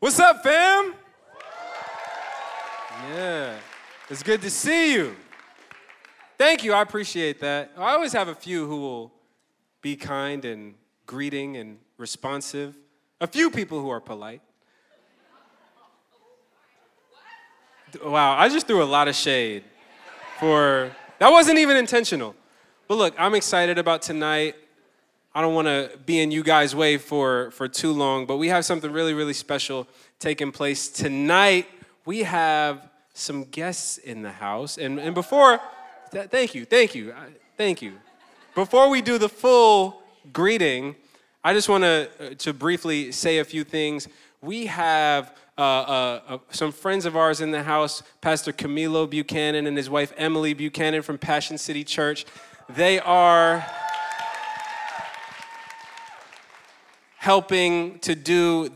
What's up, fam? Yeah, it's good to see you. Thank you, I appreciate that. I always have a few who will be kind and greeting and responsive, a few people who are polite. Wow, I just threw a lot of shade for that wasn't even intentional. But look, I'm excited about tonight. I don't want to be in you guys' way for, for too long, but we have something really, really special taking place tonight. We have some guests in the house. And, and before, th- thank you, thank you, thank you. Before we do the full greeting, I just want to, uh, to briefly say a few things. We have uh, uh, uh, some friends of ours in the house, Pastor Camilo Buchanan and his wife Emily Buchanan from Passion City Church. They are helping to do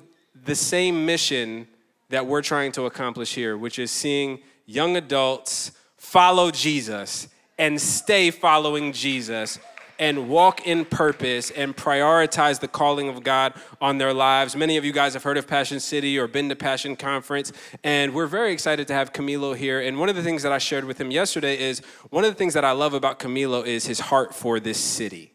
the same mission that we're trying to accomplish here, which is seeing young adults follow Jesus and stay following Jesus and walk in purpose and prioritize the calling of God on their lives. Many of you guys have heard of Passion City or been to Passion Conference, and we're very excited to have Camilo here. And one of the things that I shared with him yesterday is one of the things that I love about Camilo is his heart for this city.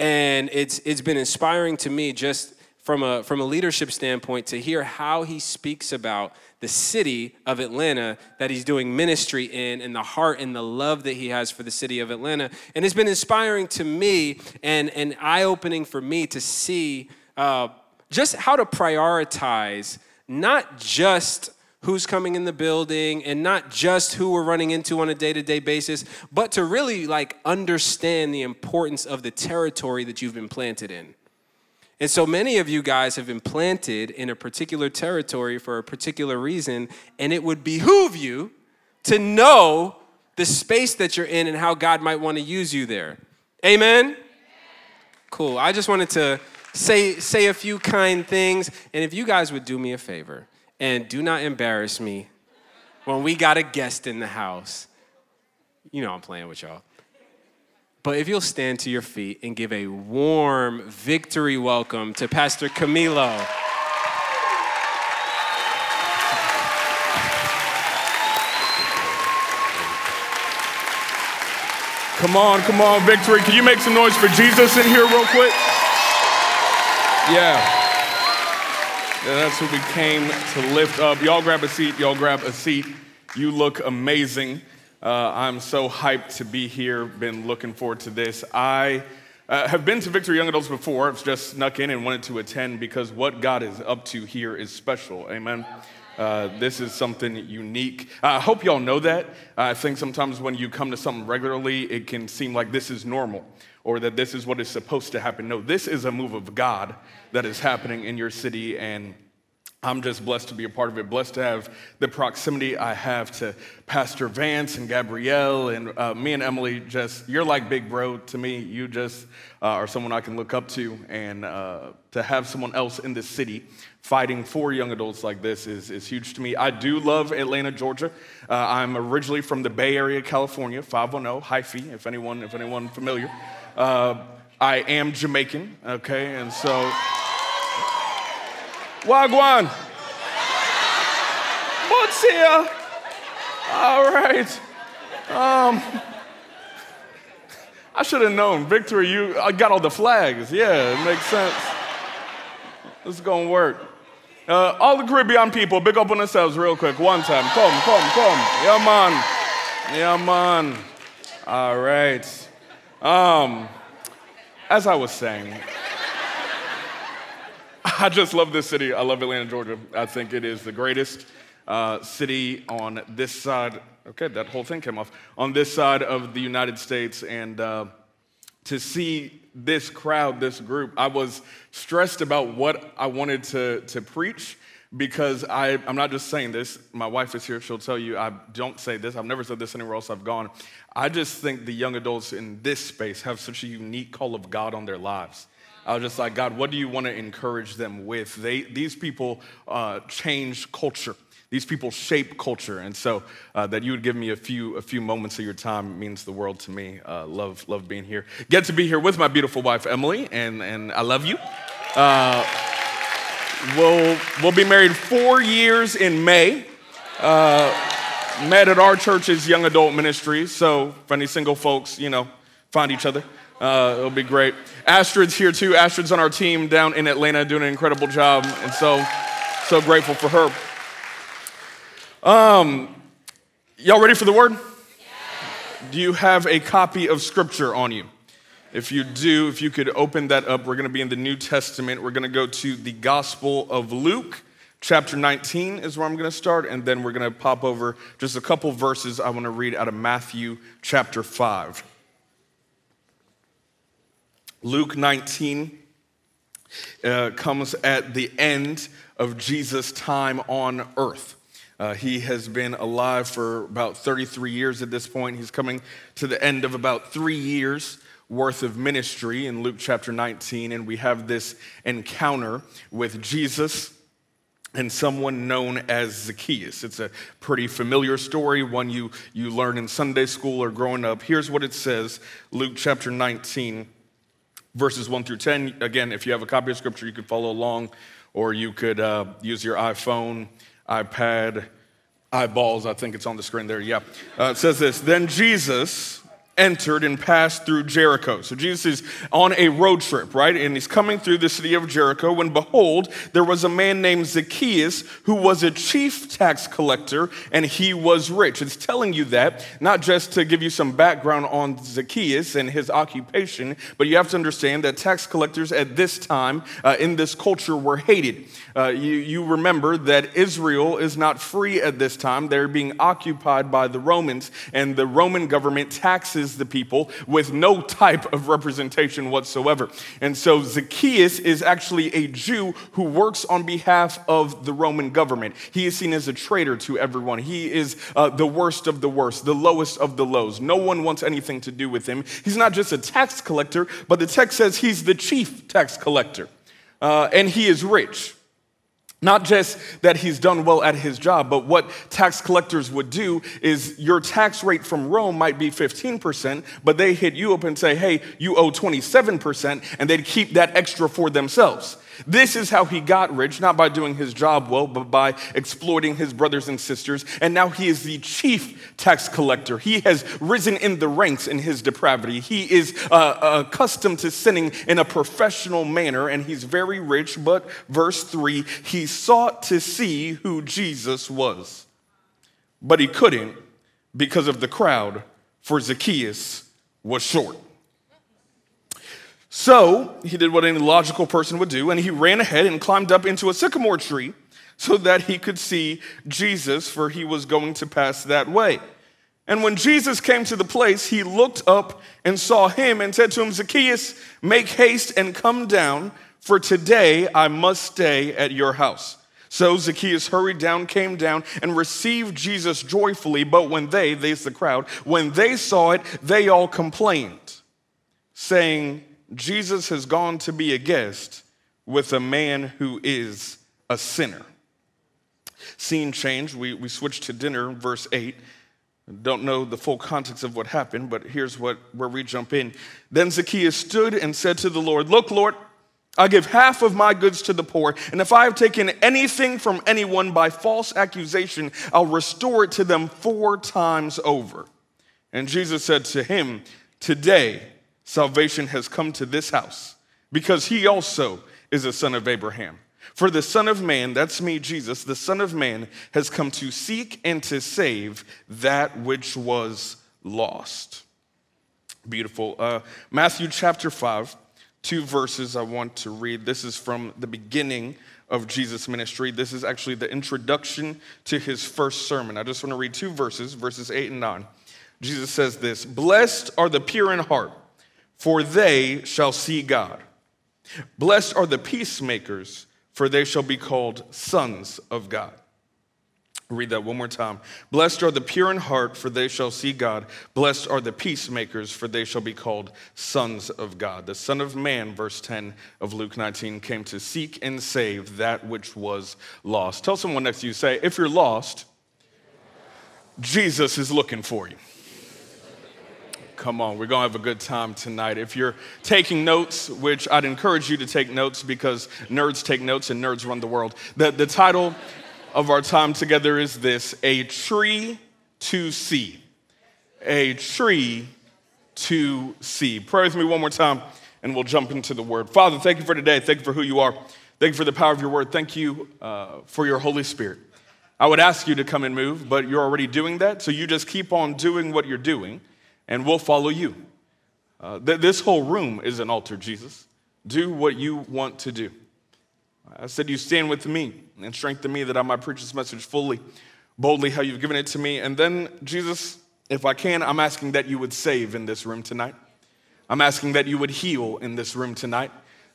And it's, it's been inspiring to me just from a, from a leadership standpoint to hear how he speaks about the city of Atlanta that he's doing ministry in and the heart and the love that he has for the city of Atlanta. And it's been inspiring to me and, and eye opening for me to see uh, just how to prioritize not just who's coming in the building and not just who we're running into on a day-to-day basis but to really like understand the importance of the territory that you've been planted in. And so many of you guys have been planted in a particular territory for a particular reason and it would behoove you to know the space that you're in and how god might want to use you there. Amen? Cool. I just wanted to say say a few kind things and if you guys would do me a favor and do not embarrass me when we got a guest in the house. You know I'm playing with y'all. But if you'll stand to your feet and give a warm victory welcome to Pastor Camilo. Come on, come on, victory. Can you make some noise for Jesus in here, real quick? Yeah. That's who we came to lift up. Y'all grab a seat. Y'all grab a seat. You look amazing. Uh, I'm so hyped to be here. Been looking forward to this. I uh, have been to Victory Young Adults before. I've just snuck in and wanted to attend because what God is up to here is special. Amen. Uh, this is something unique. I hope y'all know that. I think sometimes when you come to something regularly, it can seem like this is normal or that this is what is supposed to happen. No, this is a move of God that is happening in your city, and I'm just blessed to be a part of it. Blessed to have the proximity I have to Pastor Vance and Gabrielle and uh, me and Emily. Just you're like big bro to me. You just uh, are someone I can look up to, and uh, to have someone else in this city fighting for young adults like this is, is huge to me. I do love Atlanta, Georgia. Uh, I'm originally from the Bay Area, California, 510 Hyphy, if anyone if anyone familiar. Uh, I am Jamaican, okay, and so. Wagwan. What's here? All right. Um, I should have known. Victory, you I got all the flags. Yeah, it makes sense. This is gonna work. Uh, all the Caribbean people, big up on themselves real quick, one time. Come, come, come. Yeah, man. Yeah, man. All right. Um, as I was saying, I just love this city. I love Atlanta, Georgia. I think it is the greatest uh, city on this side. Okay, that whole thing came off. On this side of the United States. And uh, to see this crowd, this group, I was stressed about what I wanted to, to preach because I, I'm not just saying this. My wife is here. She'll tell you I don't say this. I've never said this anywhere else I've gone. I just think the young adults in this space have such a unique call of God on their lives. I was just like, God, what do you want to encourage them with? They, these people uh, change culture. These people shape culture, and so uh, that you would give me a few a few moments of your time means the world to me. Uh, love love being here. Get to be here with my beautiful wife Emily, and and I love you. We'll, we'll be married four years in May. Uh, met at our church's young adult ministry. So, if any single folks, you know, find each other, uh, it'll be great. Astrid's here too. Astrid's on our team down in Atlanta doing an incredible job. And so, so grateful for her. Um, y'all ready for the word? Do you have a copy of scripture on you? If you do, if you could open that up, we're going to be in the New Testament. We're going to go to the Gospel of Luke. Chapter 19 is where I'm going to start, and then we're going to pop over just a couple verses I want to read out of Matthew chapter 5. Luke 19 uh, comes at the end of Jesus' time on earth. Uh, he has been alive for about 33 years at this point. He's coming to the end of about three years worth of ministry in Luke chapter 19, and we have this encounter with Jesus and someone known as Zacchaeus. It's a pretty familiar story, one you, you learn in Sunday school or growing up. Here's what it says Luke chapter 19, verses 1 through 10. Again, if you have a copy of scripture, you could follow along, or you could uh, use your iPhone, iPad, eyeballs. I think it's on the screen there. Yeah. Uh, it says this Then Jesus entered and passed through Jericho. So Jesus is on a road trip, right? And he's coming through the city of Jericho when behold, there was a man named Zacchaeus who was a chief tax collector and he was rich. It's telling you that, not just to give you some background on Zacchaeus and his occupation, but you have to understand that tax collectors at this time uh, in this culture were hated. Uh, you, you remember that Israel is not free at this time. They're being occupied by the Romans, and the Roman government taxes the people with no type of representation whatsoever. And so Zacchaeus is actually a Jew who works on behalf of the Roman government. He is seen as a traitor to everyone. He is uh, the worst of the worst, the lowest of the lows. No one wants anything to do with him. He's not just a tax collector, but the text says he's the chief tax collector, uh, and he is rich. Not just that he's done well at his job, but what tax collectors would do is your tax rate from Rome might be 15%, but they hit you up and say, hey, you owe 27%, and they'd keep that extra for themselves. This is how he got rich, not by doing his job well, but by exploiting his brothers and sisters. And now he is the chief tax collector. He has risen in the ranks in his depravity. He is uh, accustomed to sinning in a professional manner, and he's very rich. But verse 3 he sought to see who Jesus was, but he couldn't because of the crowd, for Zacchaeus was short. So he did what any logical person would do, and he ran ahead and climbed up into a sycamore tree so that he could see Jesus, for he was going to pass that way. And when Jesus came to the place, he looked up and saw him and said to him, Zacchaeus, make haste and come down, for today I must stay at your house. So Zacchaeus hurried down, came down, and received Jesus joyfully. But when they, they's the crowd, when they saw it, they all complained, saying, Jesus has gone to be a guest with a man who is a sinner. Scene change. We, we switch to dinner, verse 8. Don't know the full context of what happened, but here's what where we jump in. Then Zacchaeus stood and said to the Lord, Look, Lord, I give half of my goods to the poor, and if I have taken anything from anyone by false accusation, I'll restore it to them four times over. And Jesus said to him, Today, salvation has come to this house because he also is a son of Abraham. For the Son of Man, that's me, Jesus, the Son of Man has come to seek and to save that which was lost. Beautiful. Uh, Matthew chapter 5, two verses I want to read. This is from the beginning of Jesus' ministry. This is actually the introduction to his first sermon. I just want to read two verses, verses 8 and 9. Jesus says this Blessed are the pure in heart for they shall see God. Blessed are the peacemakers, for they shall be called sons of God. read that one more time. Blessed are the pure in heart, for they shall see God. Blessed are the peacemakers, for they shall be called sons of God. The Son of Man, verse 10 of Luke 19, came to seek and save that which was lost. Tell someone next to you, say, if you're lost, Jesus is looking for you. Come on, we're going to have a good time tonight. If you're taking notes, which I'd encourage you to take notes because nerds take notes and nerds run the world. The, the title of our time together is this A Tree to See. A Tree to See. Pray with me one more time and we'll jump into the word. Father, thank you for today. Thank you for who you are. Thank you for the power of your word. Thank you uh, for your Holy Spirit. I would ask you to come and move, but you're already doing that. So you just keep on doing what you're doing and we'll follow you. Uh, th- this whole room is an altar, Jesus. Do what you want to do. I said, You stand with me and strengthen me that I might preach this message fully, boldly, how you've given it to me. And then, Jesus, if I can, I'm asking that you would save in this room tonight. I'm asking that you would heal in this room tonight.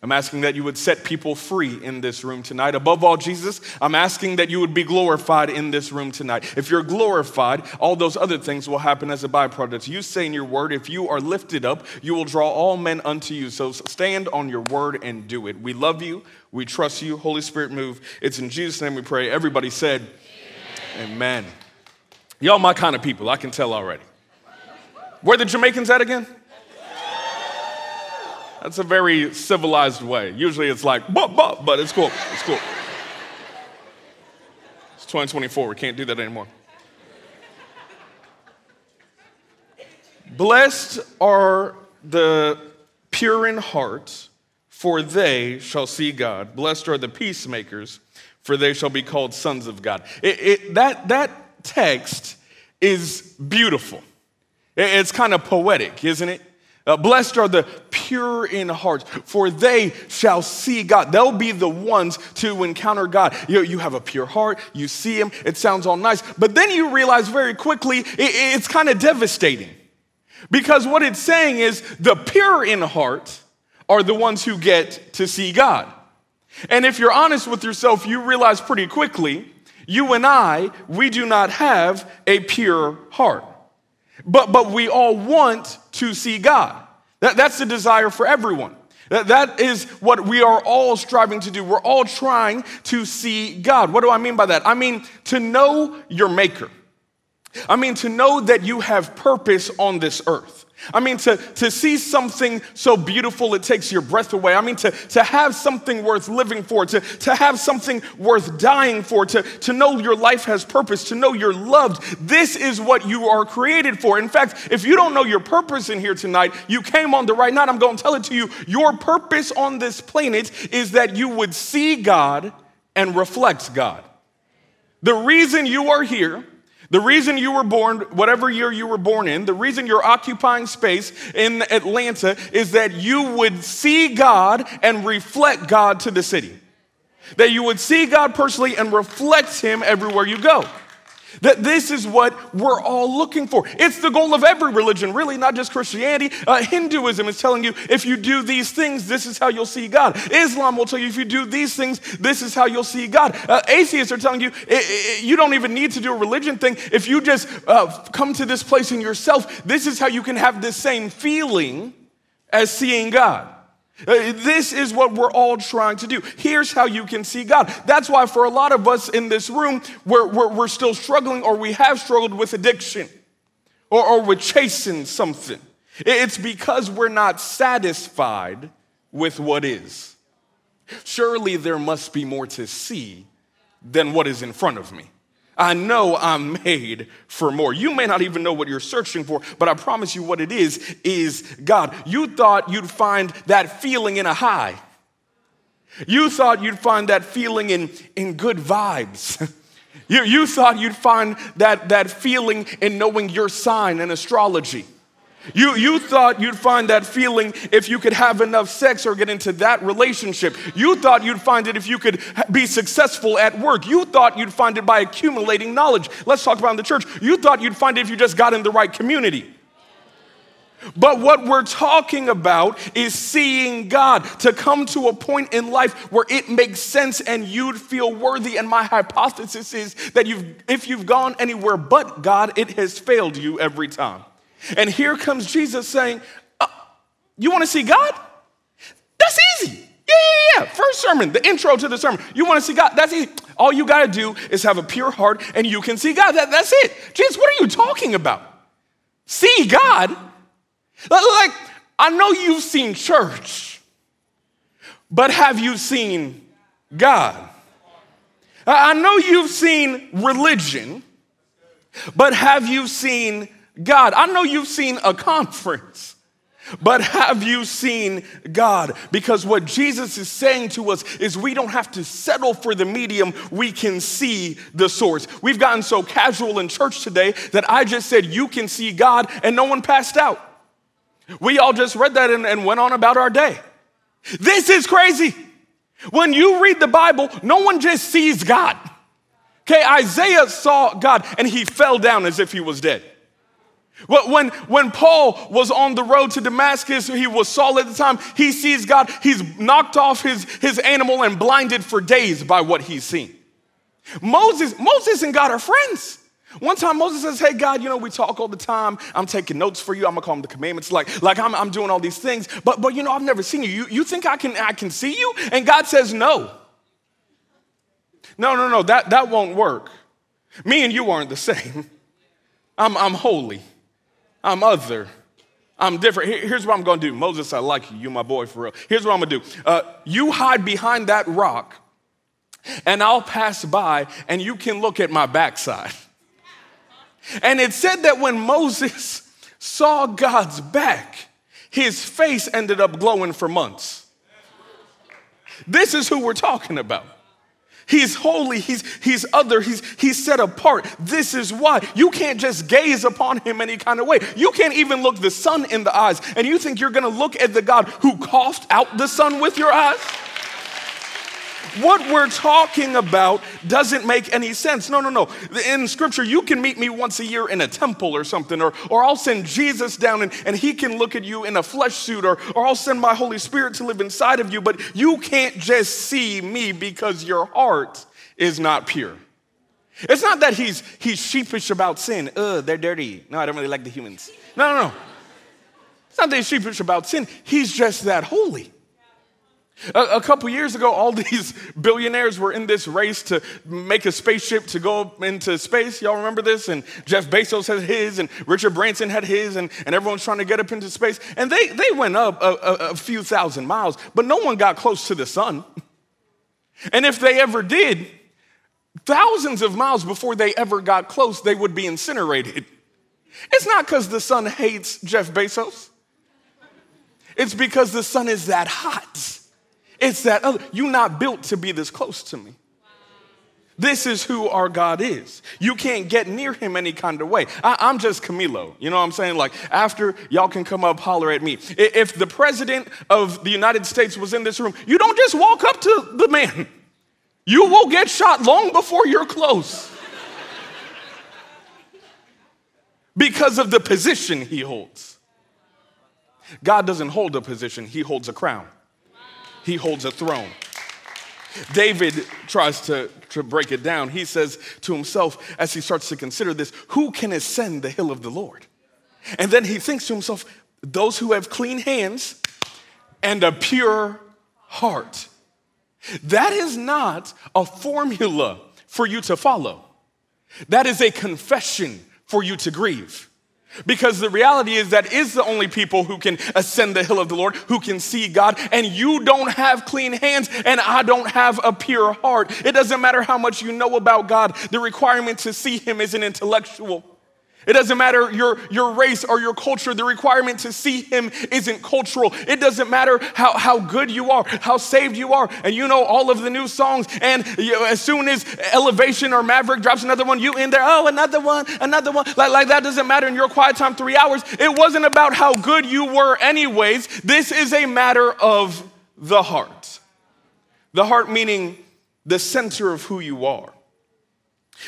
I'm asking that you would set people free in this room tonight. Above all, Jesus, I'm asking that you would be glorified in this room tonight. If you're glorified, all those other things will happen as a byproduct. You say in your word, if you are lifted up, you will draw all men unto you. So stand on your word and do it. We love you. We trust you. Holy Spirit, move. It's in Jesus' name we pray. Everybody said, Amen. Amen. Y'all, my kind of people, I can tell already. Where the Jamaicans at again? That's a very civilized way. Usually it's like, but, but, but it's cool. It's cool. It's 2024. We can't do that anymore. Blessed are the pure in heart, for they shall see God. Blessed are the peacemakers, for they shall be called sons of God. It, it, that, that text is beautiful. It, it's kind of poetic, isn't it? Uh, blessed are the pure in heart, for they shall see God. They'll be the ones to encounter God. You, you have a pure heart, you see Him, it sounds all nice, but then you realize very quickly it, it's kind of devastating. Because what it's saying is the pure in heart are the ones who get to see God. And if you're honest with yourself, you realize pretty quickly you and I, we do not have a pure heart. But, but we all want to see God. That, that's the desire for everyone. That, that is what we are all striving to do. We're all trying to see God. What do I mean by that? I mean to know your Maker. I mean to know that you have purpose on this earth. I mean, to, to see something so beautiful it takes your breath away. I mean, to, to have something worth living for, to, to have something worth dying for, to, to know your life has purpose, to know you're loved. This is what you are created for. In fact, if you don't know your purpose in here tonight, you came on the right night. I'm going to tell it to you. Your purpose on this planet is that you would see God and reflect God. The reason you are here the reason you were born, whatever year you were born in, the reason you're occupying space in Atlanta is that you would see God and reflect God to the city. That you would see God personally and reflect Him everywhere you go. That this is what we're all looking for. It's the goal of every religion, really, not just Christianity. Uh, Hinduism is telling you if you do these things, this is how you'll see God. Islam will tell you if you do these things, this is how you'll see God. Uh, atheists are telling you you don't even need to do a religion thing. If you just uh, come to this place in yourself, this is how you can have the same feeling as seeing God. Uh, this is what we're all trying to do. Here's how you can see God. That's why, for a lot of us in this room, we're, we're, we're still struggling or we have struggled with addiction or, or we're chasing something. It's because we're not satisfied with what is. Surely there must be more to see than what is in front of me. I know I'm made for more. You may not even know what you're searching for, but I promise you what it is is God. You thought you'd find that feeling in a high. You thought you'd find that feeling in, in good vibes. you, you thought you'd find that, that feeling in knowing your sign and astrology. You, you thought you'd find that feeling if you could have enough sex or get into that relationship. You thought you'd find it if you could be successful at work. You thought you'd find it by accumulating knowledge. Let's talk about in the church. You thought you'd find it if you just got in the right community. But what we're talking about is seeing God, to come to a point in life where it makes sense and you'd feel worthy. And my hypothesis is that you've, if you've gone anywhere but God, it has failed you every time. And here comes Jesus saying, uh, You want to see God? That's easy. Yeah, yeah, yeah. First sermon, the intro to the sermon. You want to see God? That's easy. All you got to do is have a pure heart and you can see God. That, that's it. Jesus, what are you talking about? See God? Like, I know you've seen church, but have you seen God? I know you've seen religion, but have you seen God? I know you've seen a conference. But have you seen God? Because what Jesus is saying to us is we don't have to settle for the medium, we can see the source. We've gotten so casual in church today that I just said, You can see God, and no one passed out. We all just read that and, and went on about our day. This is crazy. When you read the Bible, no one just sees God. Okay, Isaiah saw God and he fell down as if he was dead. When, when Paul was on the road to Damascus, he was Saul at the time, he sees God, he's knocked off his, his animal and blinded for days by what he's seen. Moses, Moses and God are friends. One time Moses says, Hey God, you know, we talk all the time. I'm taking notes for you. I'm gonna call them the commandments. Like, like I'm, I'm doing all these things, but but you know, I've never seen you. You, you think I can I can see you? And God says, No. No, no, no, that, that won't work. Me and you aren't the same. I'm, I'm holy. I'm other. I'm different. Here's what I'm gonna do. Moses, I like you. You my boy for real. Here's what I'm gonna do. Uh, you hide behind that rock, and I'll pass by, and you can look at my backside. And it said that when Moses saw God's back, his face ended up glowing for months. This is who we're talking about. He's holy, he's, he's other, he's, he's set apart. This is why. You can't just gaze upon him any kind of way. You can't even look the sun in the eyes, and you think you're gonna look at the God who coughed out the sun with your eyes? What we're talking about doesn't make any sense. No, no, no. In scripture, you can meet me once a year in a temple or something, or, or I'll send Jesus down and, and he can look at you in a flesh suit, or, or I'll send my Holy Spirit to live inside of you, but you can't just see me because your heart is not pure. It's not that he's, he's sheepish about sin. Ugh, they're dirty. No, I don't really like the humans. No, no, no. It's not that he's sheepish about sin. He's just that holy. A, a, couple years ago, all these billionaires were in this race to make a spaceship to go into space. Y'all remember this? And Jeff Bezos had his, and Richard Branson had his, and, and everyone's trying to get up into space. And they, they went up a, a, a few thousand miles, but no one got close to the sun. And if they ever did, thousands of miles before they ever got close, they would be incinerated. It's not because the sun hates Jeff Bezos, it's because the sun is that hot. It's that other. You're not built to be this close to me. This is who our God is. You can't get near him any kind of way. I, am just Camilo. You know what I'm saying? Like, after y'all can come up, holler at me. If the president of the United States was in this room, you don't just walk up to the man. You will get shot long before you're close because of the position he holds. God doesn't hold a position, he holds a crown he holds a throne. David tries to, to break it down. He says to himself, as he starts to consider this, who can ascend the hill of the Lord? And then he thinks to himself, those who have clean hands and a pure heart. That is not a formula for you to follow. That is a confession for you to grieve. Because the reality is that is the only people who can ascend the hill of the Lord, who can see God, and you don't have clean hands, and I don't have a pure heart. It doesn't matter how much you know about God, the requirement to see Him is an intellectual. It doesn't matter your, your race or your culture. The requirement to see him isn't cultural. It doesn't matter how, how good you are, how saved you are. And you know all of the new songs. And you as soon as Elevation or Maverick drops another one, you in there, oh, another one, another one. Like, like that doesn't matter in your quiet time, three hours. It wasn't about how good you were, anyways. This is a matter of the heart. The heart meaning the center of who you are.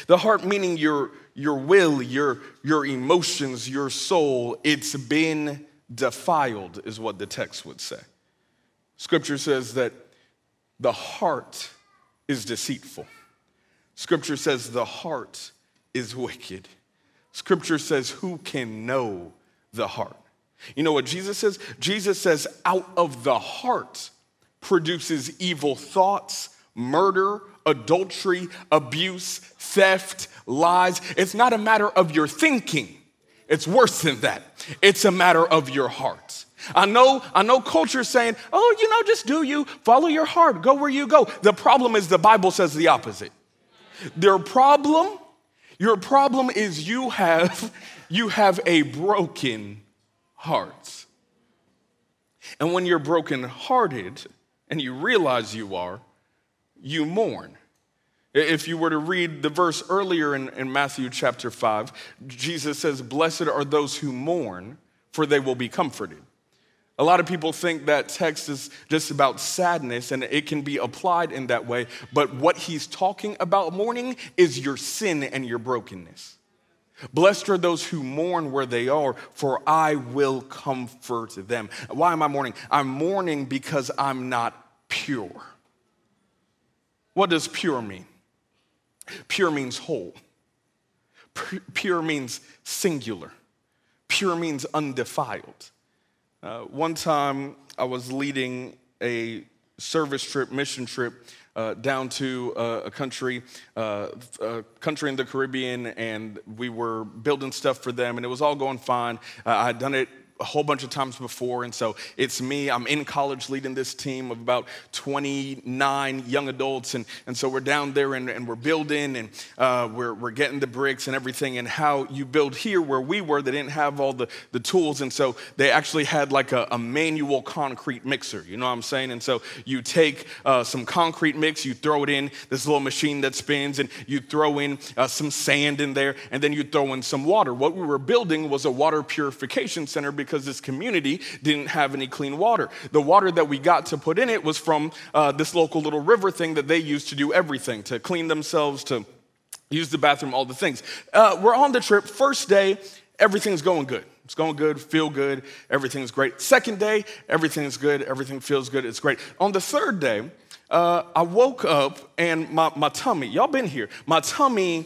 The heart meaning your your will, your, your emotions, your soul, it's been defiled, is what the text would say. Scripture says that the heart is deceitful. Scripture says the heart is wicked. Scripture says, Who can know the heart? You know what Jesus says? Jesus says, Out of the heart produces evil thoughts, murder, adultery, abuse, theft, lies. It's not a matter of your thinking, It's worse than that. It's a matter of your heart. I know, I know culture is saying, oh, you know, just do you, follow your heart, go where you go. The problem is the Bible says the opposite. Their problem, your problem is you have, you have a broken heart. And when you're brokenhearted and you realize you are, you mourn. If you were to read the verse earlier in, in, Matthew chapter 5, Jesus says, Blessed are those who mourn, for they will be comforted. A lot of people think that text is just about sadness and it can be applied in that way, but what he's talking about mourning is your sin and your brokenness. Blessed are those who mourn where they are, for I will comfort them. Why am I mourning? I'm mourning because I'm not pure. What does pure mean? Pure means whole. Pure means singular. Pure means undefiled. Uh, one time I was leading a service trip, mission trip, uh, down to uh, a country, uh, a country in the Caribbean, and we were building stuff for them, and it was all going fine. Uh, I had done it a whole bunch of times before. And so it's me. I'm in college leading this team of about 29 young adults. And, and so we're down there and, and we're building and uh, we're, we're getting the bricks and everything. And how you build here where we were, they didn't have all the, the tools. And so they actually had like a, a manual concrete mixer. You know what I'm saying? And so you take uh, some concrete mix, you throw it in this little machine that spins, and you throw in uh, some sand in there, and then you throw in some water. What we were building was a water purification center because this community didn't have any clean water. The water that we got to put in it was from uh, this local little river thing that they used to do everything, to clean themselves, to use the bathroom, all the things. Uh, we're on the trip. First day, everything's going good. It's going good, feel good, everything's great. Second day, everything's good, everything feels good, it's great. On the third day, uh, I woke up and my, my tummy, y'all been here, my tummy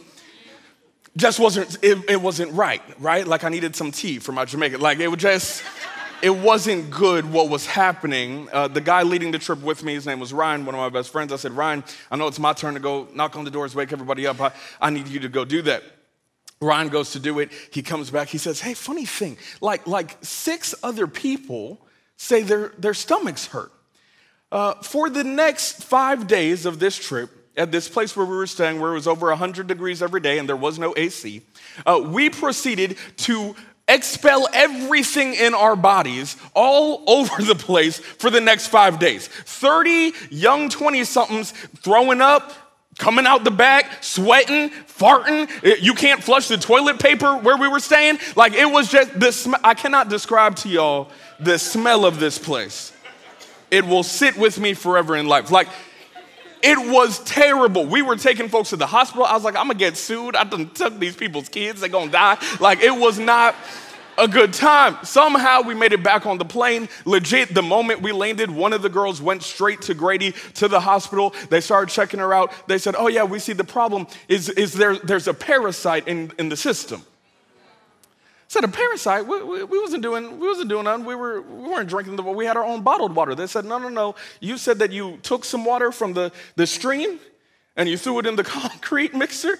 just wasn't it, it, wasn't right right? Like i needed some tea for my jamaican like it was just it wasn't good what was happening. Uh, the guy leading the trip with me his name was ryan one of my best friends. I said ryan i know it's my turn to go knock on the doors wake everybody up. I, I need you to go do that. Ryan goes to do it. He comes back. He says hey funny thing like like six other people say their, their stomachs hurt. Uh, for the next five days of this trip at this place where we were staying, where it was over 100 degrees every day and there was no AC, uh, we proceeded to expel everything in our bodies all over the place for the next five days. 30 young 20 somethings throwing up, coming out the back, sweating, farting. You can't flush the toilet paper where we were staying. Like it was just the sm- I cannot describe to y'all the smell of this place. It will sit with me forever in life. Like it was terrible. We were taking folks to the hospital. I was like, I'm gonna get sued. I done took these people's kids. They're gonna die. Like, it was not a good time. Somehow we made it back on the plane. Legit, the moment we landed, one of the girls went straight to Grady to the hospital. They started checking her out. They said, Oh, yeah, we see the problem is, is there, there's a parasite in, in the system said a parasite. We, we, we, wasn't doing we wasn't doing nothing. We were we weren't drinking the we had our own bottled water. They said no no no. You said that you took some water from the the stream and you threw it in the concrete mixer.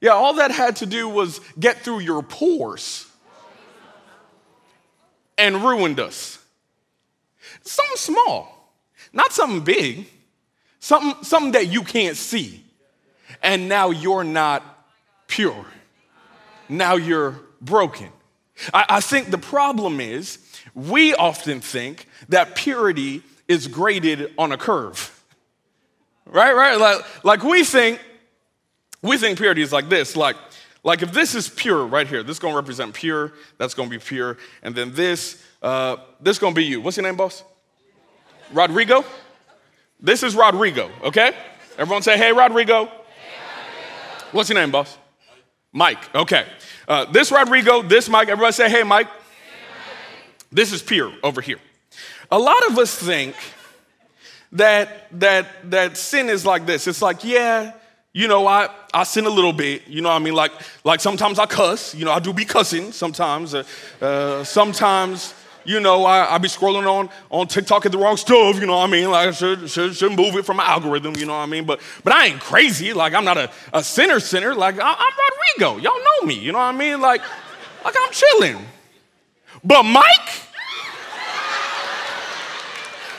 Yeah, all that had to do was get through your pores and ruined us. Something small, not something big, something something that you can't see, and now you're not pure. Now you're broken. I, I think the problem is we often think that purity is graded on a curve. Right, right? Like, like we think, we think purity is like this, like, like if this is pure right here, this is gonna represent pure, that's gonna be pure, and then this, uh, this gonna be you. What's your name, boss? Rodrigo? This is Rodrigo, okay? Everyone say, hey, Rodrigo. Hey, Rodrigo. What's your name, boss? Mike, okay. Uh, this Rodrigo, this Mike, everybody say, hey, Mike. Hey, Mike. This is Pierre over here. A lot of us think that, that, that sin is like this. It's like, yeah, you know, I, I sin a little bit. You know what I mean? Like, like sometimes I cuss. You know, I do be cussing sometimes. Uh, uh, sometimes you know, I, I be scrolling on, on TikTok at the wrong stuff, you know what I mean? Like, I should, should, should move it from my algorithm, you know what I mean? But, but I ain't crazy. Like, I'm not a, a sinner sinner. Like, I, am Rodrigo. Y'all know me, you know what I mean? Like, Like I'm chilling. But Mike,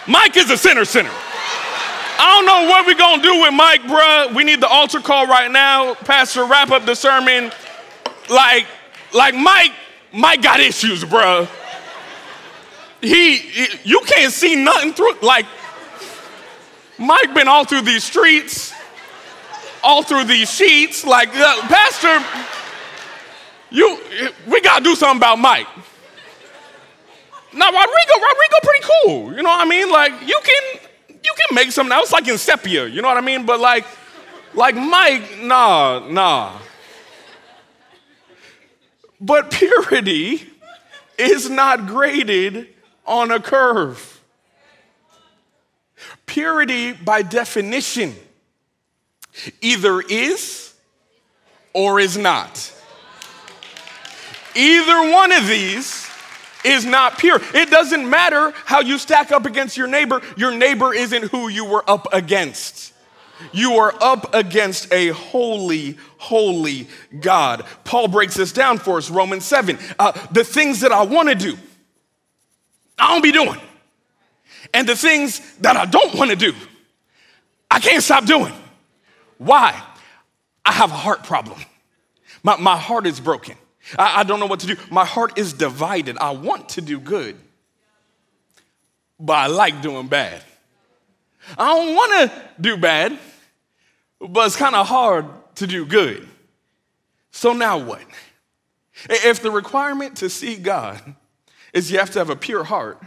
Mike is a sinner sinner. I don't know what we're gonna do with Mike, bruh. We need the altar call right now. Pastor, wrap up the sermon. Like, like Mike, Mike got issues, bruh. He, he you can't see nothing through, like, Mike been all through these streets, all through these sheets. Like, uh, Pastor, you, we gotta do something about Mike. Now, Rodrigo, Rodrigo, pretty cool. You know what I mean? Like, you can, you can make something else like in sepia. You know what I mean? But like, like Mike, nah, nah. But purity is not graded on a curve. Purity, by definition, either is or is not. Either one of these is not pure. It doesn't matter how you stack up against your neighbor, your neighbor isn't who you were up against. You are up against a holy, holy God. Paul breaks this down for us, Romans 7. Uh, the things that I want to do, I don't be doing. And the things that I don't want to do, I can't stop doing. Why? I have a heart problem. My, my heart is broken. I, I don't know what to do. My heart is divided. I want to do good, but I like doing bad. I don't want to do bad, but it's kind of hard to do good. So now what? If the requirement to see God is you have to have a pure heart,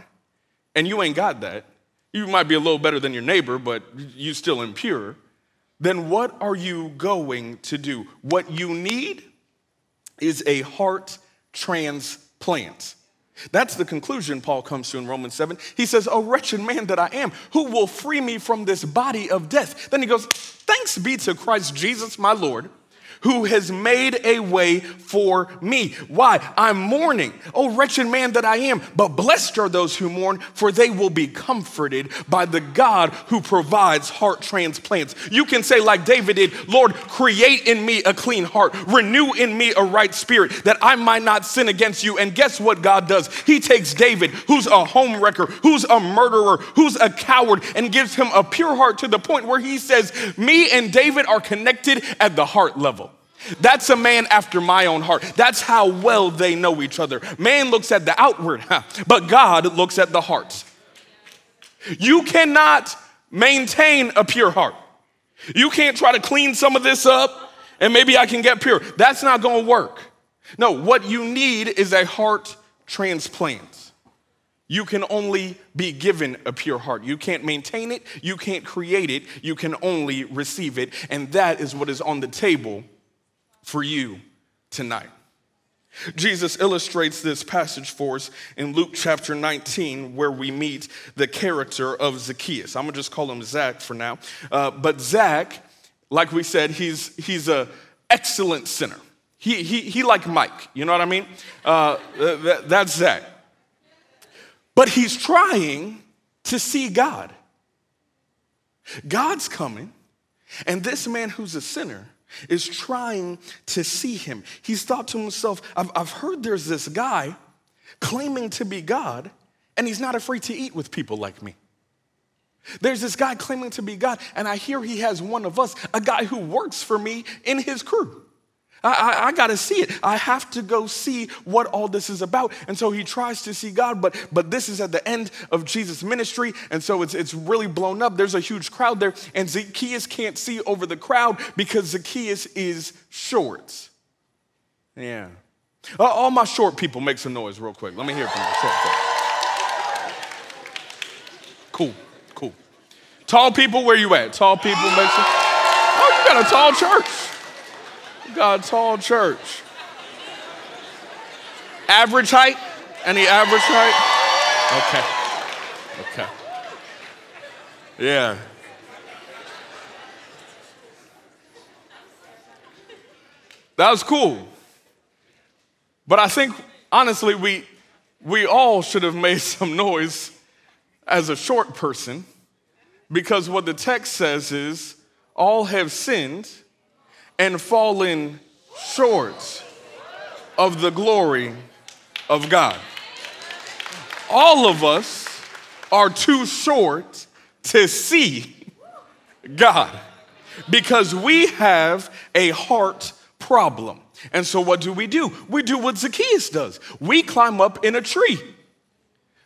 and you ain't got that, you might be a little better than your neighbor, but you still impure, then what are you going to do? What you need is a heart transplant. That's the conclusion Paul comes to in Romans 7. He says, Oh, wretched man that I am, who will free me from this body of death? Then he goes, Thanks be to Christ Jesus, my Lord who has made a way for me. Why? I'm mourning. Oh, wretched man that I am. But blessed are those who mourn, for they will be comforted by the God who provides heart transplants. You can say, like David did, Lord, create in me a clean heart, renew in me a right spirit, that I might not sin against you. And guess what God does? He takes David, who's a home wrecker, who's a murderer, who's a coward, and gives him a pure heart to the point where he says, Me and David are connected at the heart level. That's a man after my own heart. That's how well they know each other. Man looks at the outward, but God looks at the heart. You cannot maintain a pure heart. You can't try to clean some of this up and maybe I can get pure. That's not going to work. No, what you need is a heart transplant. You can only be given a pure heart. You can't maintain it, you can't create it, you can only receive it. And that is what is on the table for you tonight. Jesus illustrates this passage for us in Luke chapter 19, where we meet the character of Zacchaeus. I'm gonna just call him Zach for now. Uh, but Zach, like we said, he's, he's an excellent sinner. He, he, he like Mike, you know what I mean? Uh, that, that's Zach. But he's trying to see God. God's coming, and this man who's a sinner is trying to see him. He's thought to himself, I've, I've heard there's this guy claiming to be God, and he's not afraid to eat with people like me. There's this guy claiming to be God, and I hear he has one of us, a guy who works for me in his crew. I, I, I got to see it. I have to go see what all this is about. And so he tries to see God, but, but this is at the end of Jesus' ministry. And so it's, it's really blown up. There's a huge crowd there. And Zacchaeus can't see over the crowd because Zacchaeus is short. Yeah. Uh, all my short people make some noise real quick. Let me hear from you. Short, short. Cool, cool. Tall people, where you at? Tall people make some. Oh, you got a tall church. God tall church. Average height? Any average height? Okay. Okay. Yeah. That was cool. But I think, honestly, we, we all should have made some noise as a short person because what the text says is all have sinned and fallen short of the glory of God. All of us are too short to see God because we have a heart problem. And so, what do we do? We do what Zacchaeus does we climb up in a tree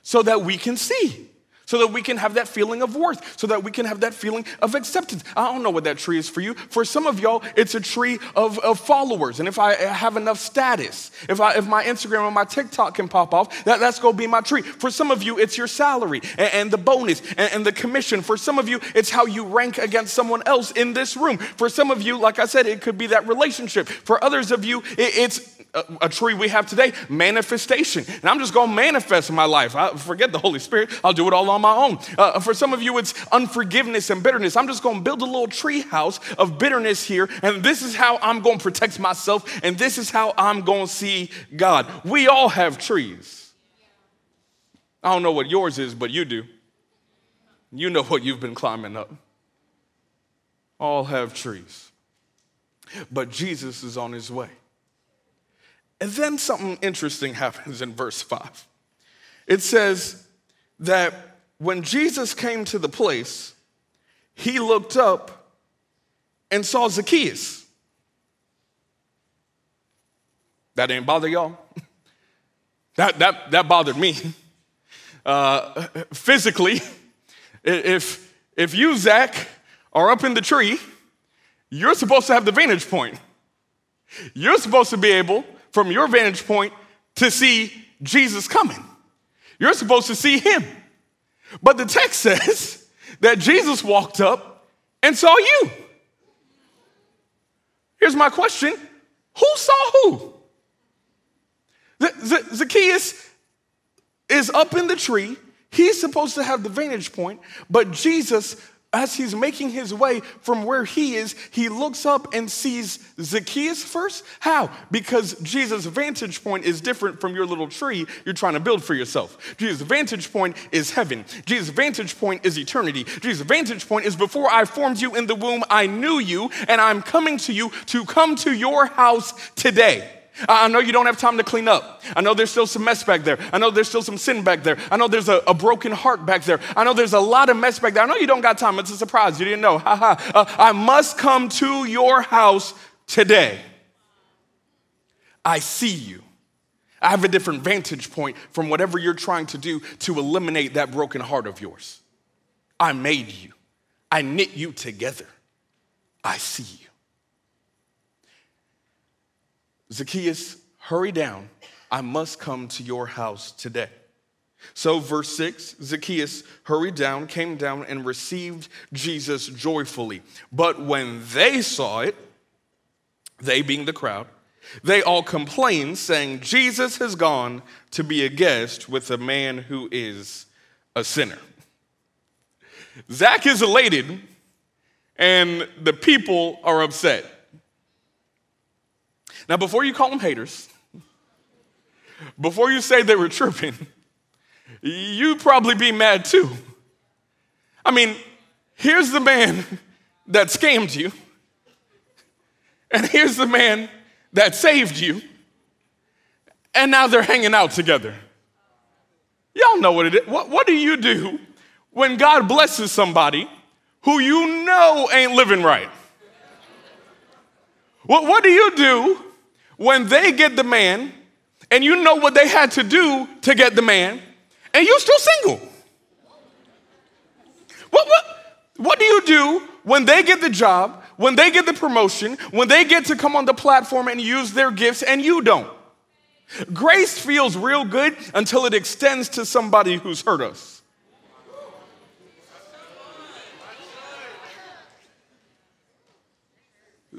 so that we can see so that we can have that feeling of worth, so that we can have that feeling of acceptance. I don't know what that tree is for you. For some of y'all, it's a tree of, of followers. And if I have enough status, if, I, if my Instagram or my TikTok can pop off, that, that's gonna be my tree. For some of you, it's your salary and, and the bonus and, and the commission. For some of you, it's how you rank against someone else in this room. For some of you, like I said, it could be that relationship. For others of you, it, it's a, tree we have today, manifestation. And I'm just gonna manifest in my life. I forget the Holy Spirit, I'll do it all on my own. Uh, for some of you, it's unforgiveness and bitterness. I'm just gonna build a little tree house of bitterness here, and this is how I'm gonna protect myself, and this is how I'm gonna see God. We all have trees. I don't know what yours is, but you do. You know what you've been climbing up. All have trees. But Jesus is on his way. And then something interesting happens in verse 5. It says that when Jesus came to the place, he looked up and saw Zacchaeus. That didn't bother y'all? that, that, that bothered me. Uh, physically, if, if you, Zach, are up in the tree, you're supposed to have the vantage point. You're supposed to be able from your vantage point to see Jesus coming. You're supposed to see him. But the text says that Jesus walked up and saw you. Here's my question Who saw who? Zacchaeus is up in the tree. He's supposed to have the vantage point, but Jesus as he's making his way from where he is, he looks up and sees Zacchaeus first. How? Because Jesus' vantage point is different from your little tree you're trying to build for yourself. Jesus' vantage point is heaven. Jesus' vantage point is eternity. Jesus' vantage point is before I formed you in the womb, I knew you, and I'm coming to you to come to your house today. I know you don't have time to clean up. I know there's still some mess back there. I know there's still some sin back there. I know there's a, a broken heart back there. I know there's a lot of mess back there. I know you don't got time. It's a surprise. You didn't know. Ha ha. Uh, I must come to your house today. I see you. I have a different vantage point from whatever you're trying to do to eliminate that broken heart of yours. I made you, I knit you together. I see you. Zacchaeus, hurry down. I must come to your house today. So, verse 6 Zacchaeus hurried down, came down, and received Jesus joyfully. But when they saw it, they being the crowd, they all complained, saying, Jesus has gone to be a guest with a man who is a sinner. Zach is elated, and the people are upset. Now, before you call them haters, before you say they were tripping, you'd probably be mad too. I mean, here's the man that scammed you, and here's the man that saved you, and now they're hanging out together. Y'all know what it is. What, what do you do when God blesses somebody who you know ain't living right? What, what do you do when they get the man and you know what they had to do to get the man and you're still single? What, what, what do you do when they get the job, when they get the promotion, when they get to come on the platform and use their gifts and you don't? Grace feels real good until it extends to somebody who's hurt us.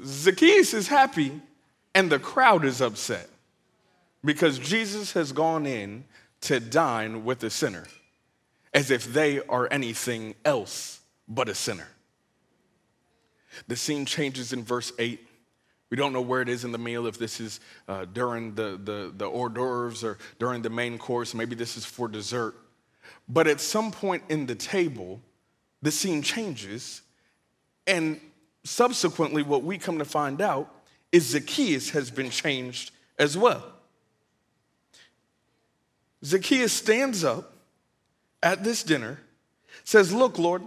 Zacchaeus is happy and the crowd is upset because Jesus has gone in to dine with a sinner as if they are anything else but a sinner. The scene changes in verse 8. We don't know where it is in the meal, if this is uh, during the, the, the hors d'oeuvres or during the main course. Maybe this is for dessert. But at some point in the table, the scene changes. And subsequently, what we come to find out is Zacchaeus has been changed as well. Zacchaeus stands up at this dinner, says, Look, Lord,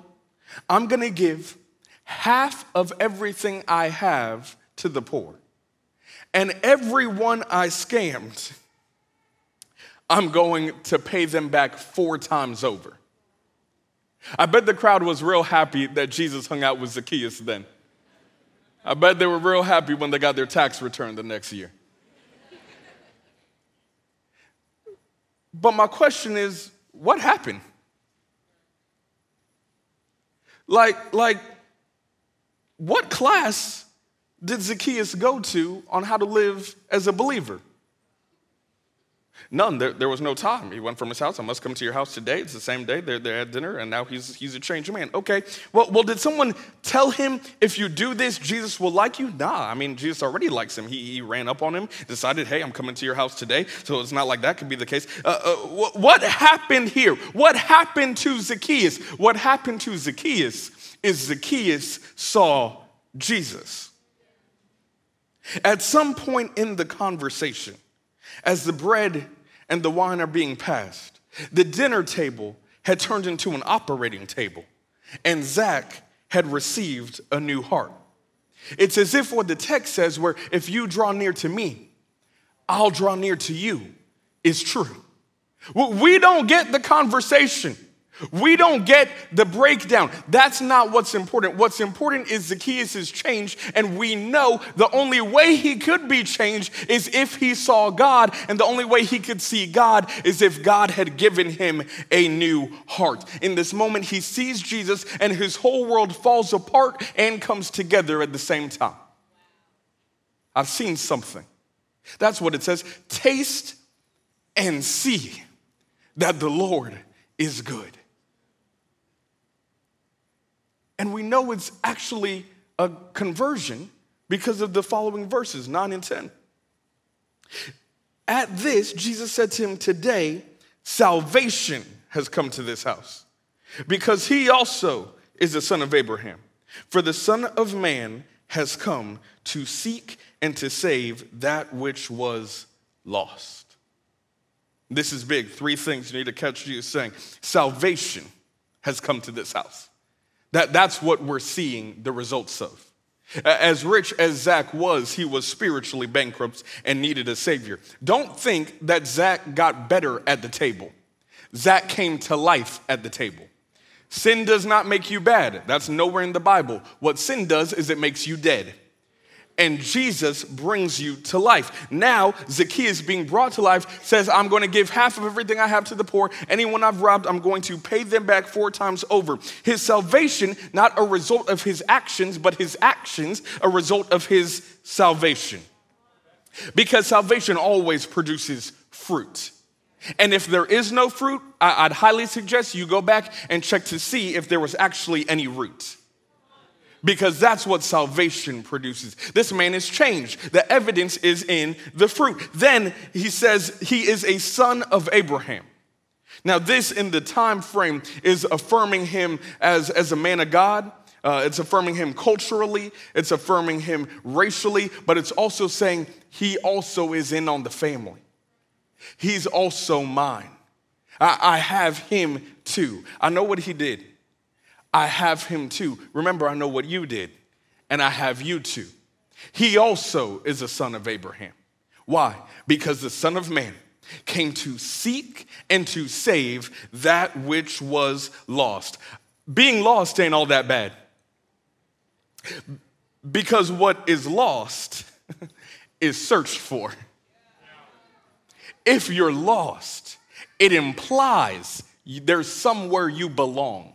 I'm going to give half of everything I have to the poor. And everyone I scammed, I'm going to pay them back four times over. I bet the crowd was real happy that Jesus hung out with Zacchaeus then. I bet they were real happy when they got their tax return the next year. But my question is what happened? Like, like, what class did Zacchaeus go to on how to live as a believer? None. There, there was no time. He went from his house. I must come to your house today. It's the same day. They're, they're at dinner, and now he's, he's a changed man. Okay. Well, well, did someone tell him if you do this, Jesus will like you? Nah. I mean, Jesus already likes him. He, he ran up on him, decided, hey, I'm coming to your house today. So it's not like that could be the case. Uh, uh, what, what happened here? What happened to Zacchaeus? What happened to Zacchaeus is Zacchaeus saw Jesus. At some point in the conversation, as the bread and the wine are being passed, the dinner table had turned into an operating table, and Zach had received a new heart. It's as if what the text says, where if you draw near to me, I'll draw near to you, is true. We don't get the conversation we don't get the breakdown. That's not what's important. What's important is Zacchaeus' is changed, and we know the only way he could be changed is if he saw God, and the only way he could see God is if God had given him a new heart. In this moment, he sees Jesus, and his whole world falls apart and comes together at the same time. I've seen something. That's what it says. Taste and see that the Lord is good. And we know it's actually a conversion because of the following verses 9 and 10. At this, Jesus said to him, Today, salvation has come to this house, because he also is the son of Abraham. For the Son of Man has come to seek and to save that which was lost. This is big. Three things you need to catch Jesus saying. Salvation has come to this house. That, that's what we're seeing the results of. As rich as Zach was, he was spiritually bankrupt and needed a savior. Don't think that Zach got better at the table. Zach came to life at the table. Sin does not make you bad. That's nowhere in the Bible. What sin does is it makes you dead and Jesus brings you to life. Now, Zacchaeus, being brought to life, says, I'm going to give half of everything I have to the poor. Anyone I've robbed, I'm going to pay them back four times over. His salvation, not a result of his actions, but his actions, a result of his salvation. Because salvation always produces fruit. And if there is no fruit, I'd highly suggest you go back and check to see if there was actually any root because that's what salvation produces. This man is changed. The evidence is in the fruit. Then he says he is a son of Abraham. Now, this in the time frame is affirming him as, as a man of God. Uh, it's affirming him culturally, it's affirming him racially, but it's also saying he also is in on the family. He's also mine. I, I have him too. I know what he did. I have him too. Remember, I know what you did, and I have you too. He also is a son of Abraham. Why? Because the Son of Man came to seek and to save that which was lost. Being lost ain't all that bad. Because what is lost is searched for. If you're lost, it implies there's somewhere you belong.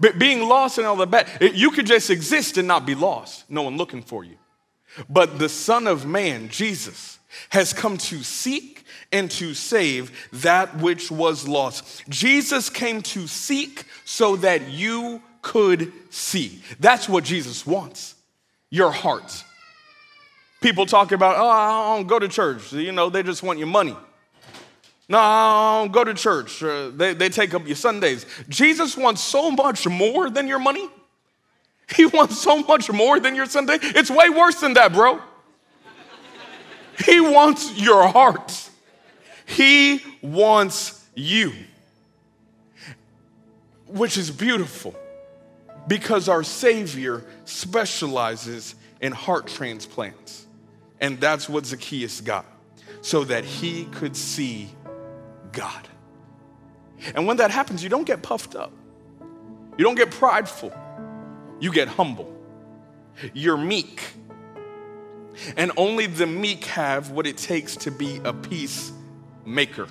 But being lost and all the bad, you could just exist and not be lost, no one looking for you. But the Son of Man, Jesus, has come to seek and to save that which was lost. Jesus came to seek so that you could see. That's what Jesus wants your heart. People talk about, oh, I don't go to church. You know, they just want your money. No, go to church. Uh, they, they take up your Sundays. Jesus wants so much more than your money. He wants so much more than your Sunday. It's way worse than that, bro. He wants your heart. He wants you, which is beautiful because our Savior specializes in heart transplants. And that's what Zacchaeus got, so that he could see God. And when that happens, you don't get puffed up, you don't get prideful, you get humble. You're meek. And only the meek have what it takes to be a peacemaker.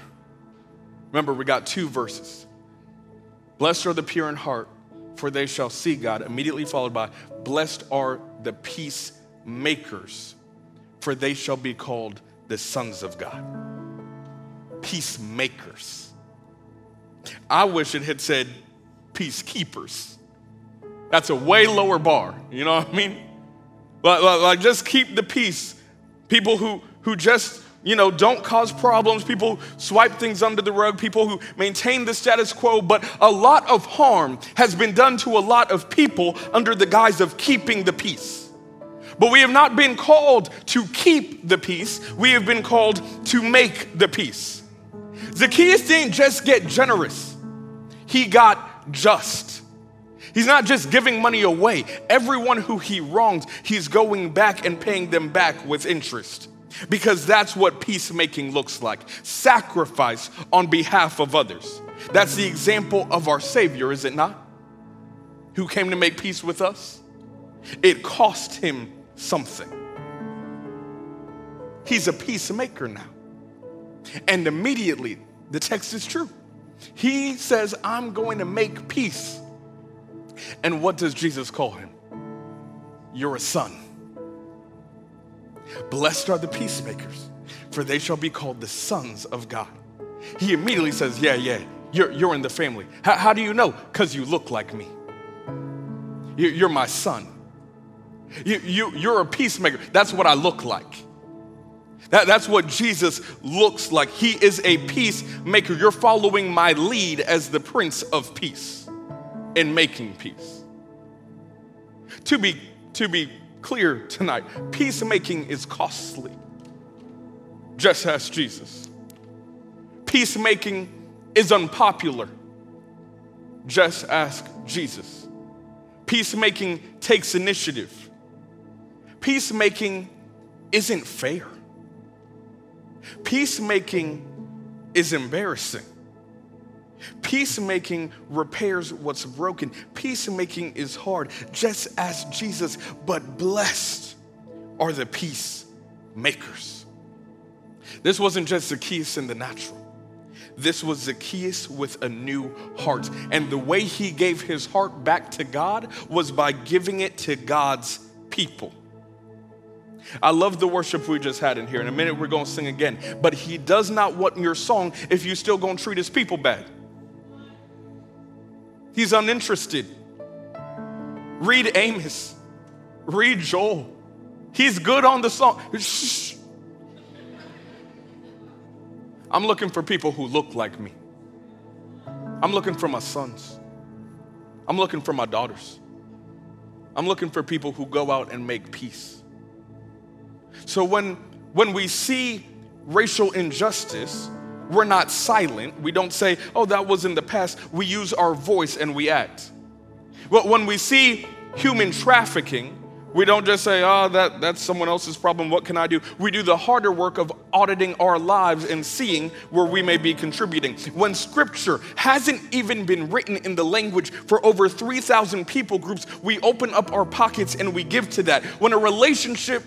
Remember, we got two verses. Blessed are the pure in heart, for they shall see God. Immediately followed by, Blessed are the peacemakers, for they shall be called the sons of God. Peacemakers. I wish it had said peacekeepers. That's a way lower bar, you know what I mean? Like, like, like just keep the peace. People who, who just you know, don't cause problems, people swipe things under the rug, people who maintain the status quo, but a lot of harm has been done to a lot of people under the guise of keeping the peace. But we have not been called to keep the peace, we have been called to make the peace. Zacchaeus didn't just get generous, he got just. He's not just giving money away. Everyone who he wronged, he's going back and paying them back with interest. Because that's what peacemaking looks like sacrifice on behalf of others. That's the example of our Savior, is it not? Who came to make peace with us? It cost him something. He's a peacemaker now. And immediately, the text is true. He says, I'm going to make peace. And what does Jesus call him? You're a son. Blessed are the peacemakers, for they shall be called the sons of God. He immediately says, Yeah, yeah, you're, you're in the family. How, how do you know? Because you look like me. You, you're my son. You, you, you're a peacemaker. That's what I look like. That, that's what Jesus looks like. He is a peacemaker. You're following my lead as the Prince of Peace in making peace. To be, to be clear tonight peacemaking is costly. Just ask Jesus. Peacemaking is unpopular. Just ask Jesus. Peacemaking takes initiative. Peacemaking isn't fair. Peacemaking is embarrassing. Peacemaking repairs what's broken. Peacemaking is hard, just as Jesus, but blessed are the peacemakers. This wasn't just Zacchaeus in the natural. This was Zacchaeus with a new heart. And the way he gave his heart back to God was by giving it to God's people. I love the worship we just had in here. In a minute, we're going to sing again. But he does not want your song if you still going to treat his people bad. He's uninterested. Read Amos. Read Joel. He's good on the song. Shh. I'm looking for people who look like me. I'm looking for my sons. I'm looking for my daughters. I'm looking for people who go out and make peace. So when, when we see racial injustice, we're not silent. We don't say, oh, that was in the past. We use our voice and we act. But when we see human trafficking, we don't just say, oh, that, that's someone else's problem. What can I do? We do the harder work of auditing our lives and seeing where we may be contributing. When scripture hasn't even been written in the language for over 3,000 people groups, we open up our pockets and we give to that. When a relationship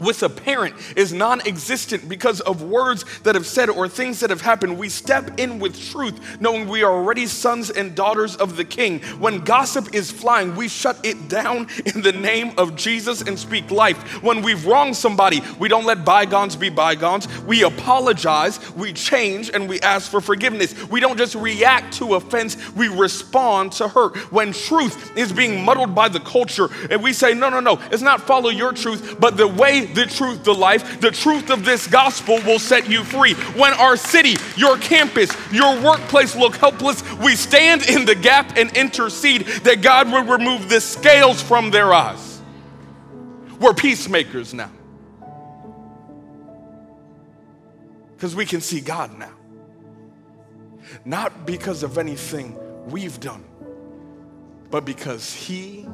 with a parent is non existent because of words that have said or things that have happened. We step in with truth, knowing we are already sons and daughters of the King. When gossip is flying, we shut it down in the name of Jesus and speak life. When we've wronged somebody, we don't let bygones be bygones. We apologize, we change, and we ask for forgiveness. We don't just react to offense, we respond to hurt. When truth is being muddled by the culture, and we say, no, no, no, it's not follow your truth, but the way the truth, the life. The truth of this gospel will set you free. When our city, your campus, your workplace look helpless, we stand in the gap and intercede that God will remove the scales from their eyes. We're peacemakers now. Because we can see God now. Not because of anything we've done, but because He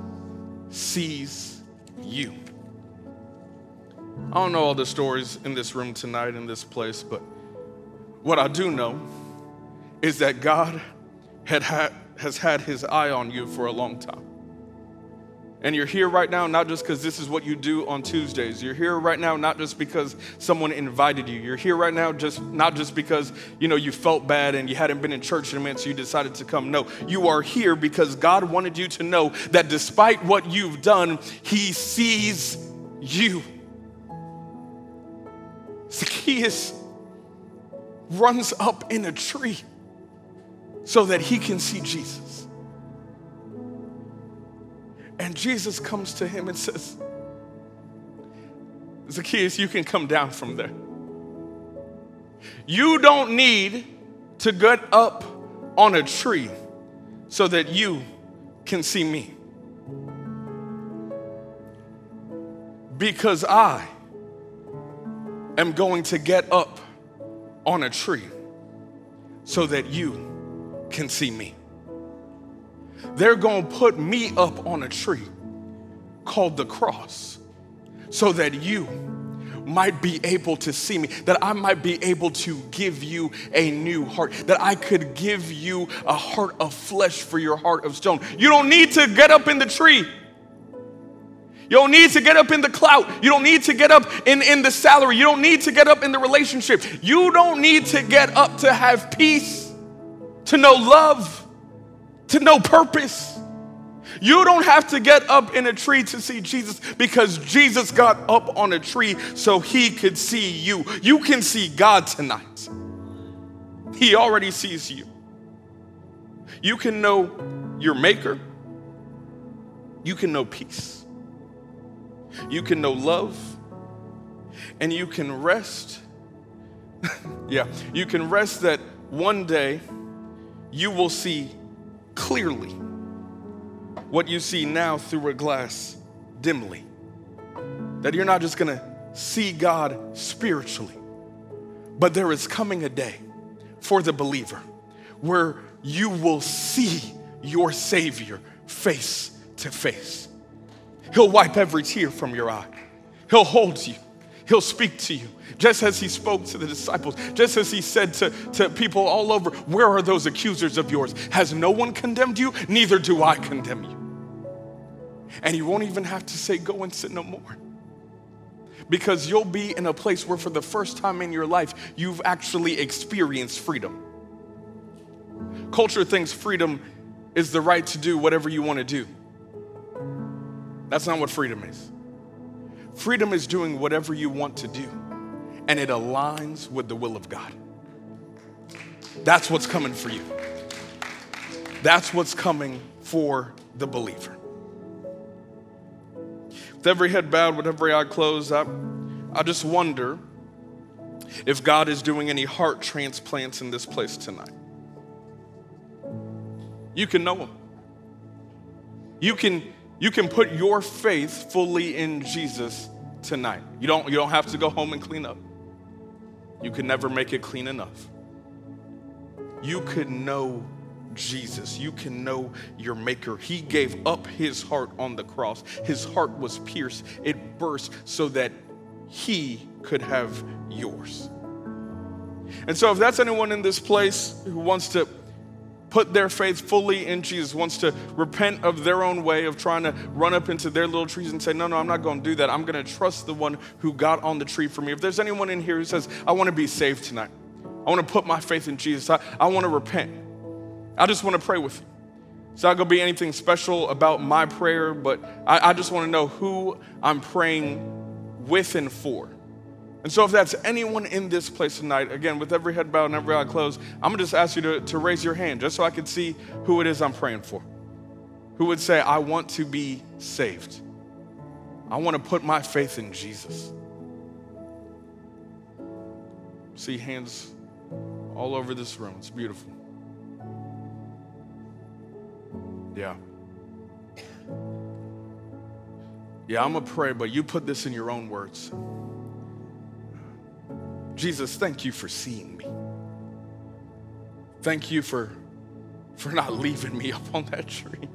sees you. I don't know all the stories in this room tonight, in this place, but what I do know is that God had had, has had his eye on you for a long time. And you're here right now not just because this is what you do on Tuesdays. You're here right now not just because someone invited you. You're here right now just not just because you know you felt bad and you hadn't been in church in a minute, so you decided to come. No, you are here because God wanted you to know that despite what you've done, He sees you. Zacchaeus runs up in a tree so that he can see Jesus. And Jesus comes to him and says, Zacchaeus, you can come down from there. You don't need to get up on a tree so that you can see me. Because I am going to get up on a tree so that you can see me. They're going to put me up on a tree called the cross so that you might be able to see me, that I might be able to give you a new heart, that I could give you a heart of flesh for your heart of stone. You don't need to get up in the tree. You don't need to get up in the clout. You don't need to get up in, in the salary. You don't need to get up in the relationship. You don't need to get up to have peace, to know love, to know purpose. You don't have to get up in a tree to see Jesus because Jesus got up on a tree so he could see you. You can see God tonight. He already sees you. You can know your maker. You can know peace. You can know love. And you can rest. yeah, you can rest that one day you will see clearly what you see now through a glass dimly. That you're not just gonna see God spiritually, but there is coming a day for the believer where you will see your Savior face to face. He'll wipe every tear from your eye, He'll hold you. He'll speak to you, just as he spoke to the disciples, just as he said to, to people all over, Where are those accusers of yours? Has no one condemned you? Neither do I condemn you. And you won't even have to say, Go and sin no more. Because you'll be in a place where, for the first time in your life, you've actually experienced freedom. Culture thinks freedom is the right to do whatever you want to do. That's not what freedom is. Freedom is doing whatever you want to do, and it aligns with the will of God. That's what's coming for you. That's what's coming for the believer. With every head bowed, with every eye closed, I, I just wonder if God is doing any heart transplants in this place tonight. You can know Him. You can you can put your faith fully in Jesus tonight. You don't, you don't have to go home and clean up. You can never make it clean enough. You could know Jesus. You can know your Maker. He gave up his heart on the cross. His heart was pierced, it burst so that he could have yours. And so, if that's anyone in this place who wants to put their faith fully in Jesus, wants to repent of their own way of trying to run up into their little trees and say, No, no, I'm not going to do that. I'm going to trust the one who got on the tree for me. If there's anyone in here who says, I want to be saved tonight, I want to put my faith in Jesus, I, I want to repent, I just want to pray with you. It's not going to be anything special about my prayer, but I, I just want to know who I'm praying with and for. And so, if that's anyone in this place tonight, again, with every head bowed and every eye closed, I'm gonna just ask you to, to raise your hand just so I can see who it is I'm praying for. Who would say, I want to be saved? I wanna put my faith in Jesus. See hands all over this room. It's beautiful. Yeah. Yeah, I'm gonna pray, but you put this in your own words. Jesus, thank you for seeing me. Thank you for, for not leaving me up on that tree.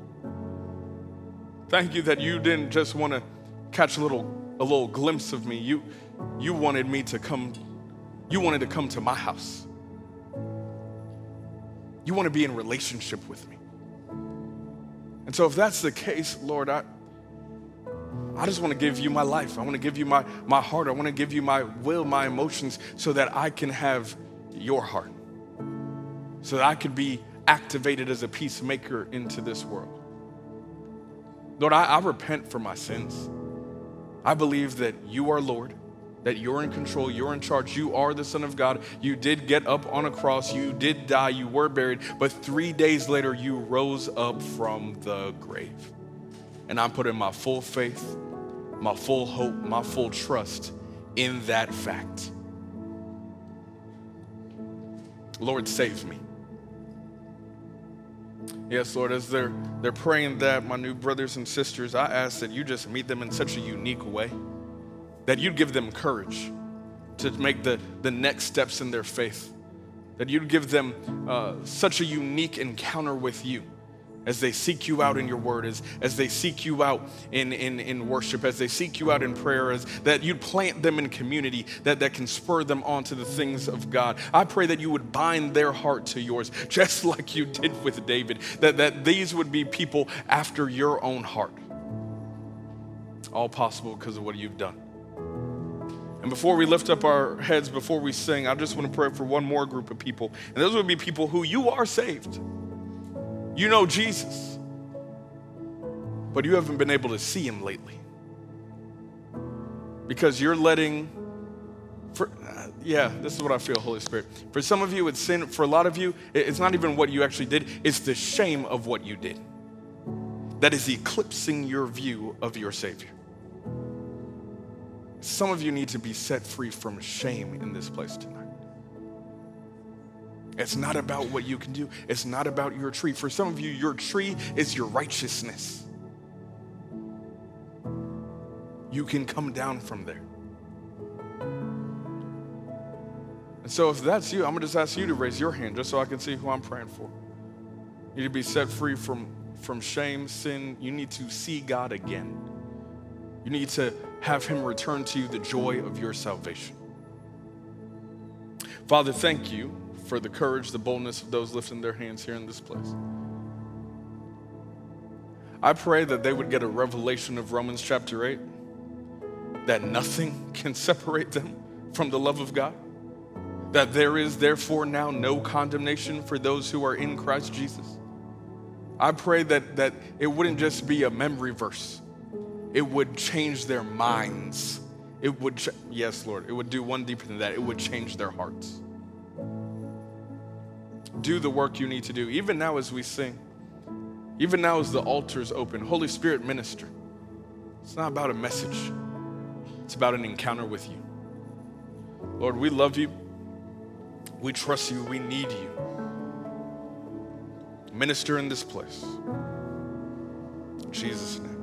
Thank you that you didn't just want to catch a little, a little glimpse of me. You, you wanted me to come, you wanted to come to my house. You want to be in relationship with me. And so if that's the case, Lord, I, I just want to give you my life. I want to give you my, my heart. I want to give you my will, my emotions, so that I can have your heart. So that I could be activated as a peacemaker into this world. Lord, I, I repent for my sins. I believe that you are Lord, that you're in control, you're in charge, you are the Son of God. You did get up on a cross, you did die, you were buried, but three days later, you rose up from the grave. And I'm putting my full faith, my full hope, my full trust in that fact. Lord, save me. Yes, Lord, as they're, they're praying that, my new brothers and sisters, I ask that you just meet them in such a unique way, that you'd give them courage to make the, the next steps in their faith, that you'd give them uh, such a unique encounter with you as they seek you out in your word, as, as they seek you out in, in, in worship, as they seek you out in prayer, as that you'd plant them in community that, that can spur them on to the things of God. I pray that you would bind their heart to yours, just like you did with David, that, that these would be people after your own heart. All possible because of what you've done. And before we lift up our heads, before we sing, I just want to pray for one more group of people. And those would be people who you are saved. You know Jesus, but you haven't been able to see him lately. Because you're letting for uh, yeah this is what i feel holy spirit. For some of you it's sin. For a lot of you it's not even what you actually did. It's the shame of what you did that is eclipsing your view of your savior. Some of you need to be set free from shame in this place tonight it's not about what you can do. It's not about your tree. For some of you, your tree is your righteousness. You can come down from there. And so, if that's you, I'm gonna just ask you to raise your hand just so I can see who I'm praying for. You need to be set free from, from shame, sin. You need to see God again. You need to have Him return to you the joy of your salvation. Father, thank you for the courage, the boldness of those lifting their hands here in this place. I pray that they would get a revelation of Romans chapter 8, that nothing can separate them from the love of God, that there is therefore now no condemnation for those who are in Christ Jesus. I pray that, that it wouldn't just be a memory verse, it would change their minds. It would, ch- yes, Lord, it would do one deeper than that. It would change their hearts do the work you need to do. Even now, as we sing, even now, as the altar is open, Holy Spirit, minister. It's not about a message, it's about an encounter with you. Lord, we love you. We trust you. We need you. Minister in this place. In Jesus' name.